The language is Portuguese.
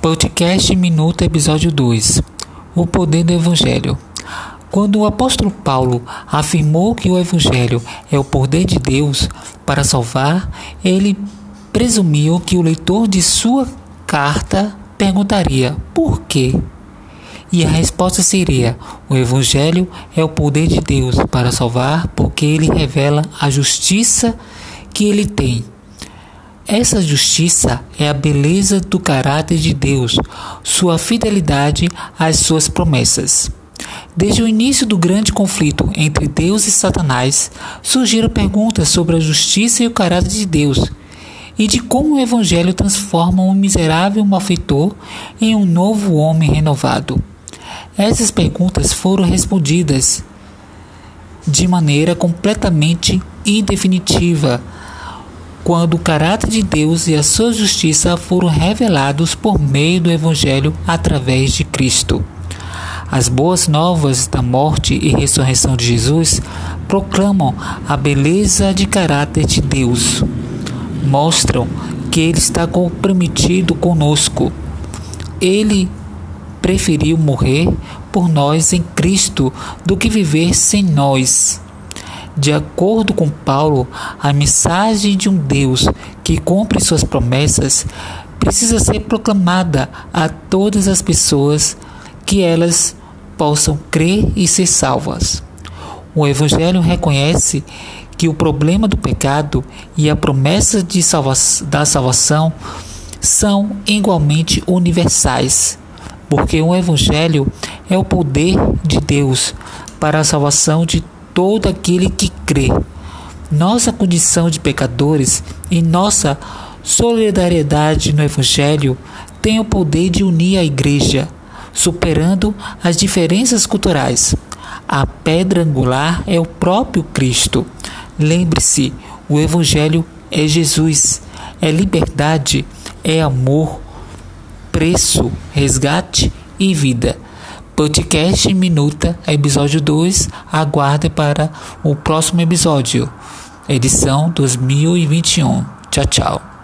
Podcast Minuto, episódio 2 O poder do Evangelho. Quando o apóstolo Paulo afirmou que o Evangelho é o poder de Deus para salvar, ele presumiu que o leitor de sua carta perguntaria por quê? E a resposta seria: o Evangelho é o poder de Deus para salvar, porque ele revela a justiça que ele tem essa justiça é a beleza do caráter de Deus, sua fidelidade às suas promessas. Desde o início do grande conflito entre Deus e Satanás, surgiram perguntas sobre a justiça e o caráter de Deus e de como o Evangelho transforma um miserável malfeitor em um novo homem renovado. Essas perguntas foram respondidas de maneira completamente indefinitiva quando o caráter de Deus e a sua justiça foram revelados por meio do Evangelho através de Cristo. As boas novas da morte e ressurreição de Jesus proclamam a beleza de caráter de Deus. Mostram que Ele está comprometido conosco. Ele preferiu morrer por nós em Cristo do que viver sem nós. De acordo com Paulo, a mensagem de um Deus que cumpre suas promessas precisa ser proclamada a todas as pessoas que elas possam crer e ser salvas. O Evangelho reconhece que o problema do pecado e a promessa salva da salvação são igualmente universais, porque o Evangelho é o poder de Deus para a salvação de todo aquele que crê. Nossa condição de pecadores e nossa solidariedade no Evangelho tem o poder de unir a Igreja, superando as diferenças culturais. A pedra angular é o próprio Cristo. Lembre-se, o Evangelho é Jesus, é liberdade, é amor, preço, resgate e vida. Podcast Minuta, episódio 2. Aguarde para o próximo episódio, edição 2021. Tchau, tchau.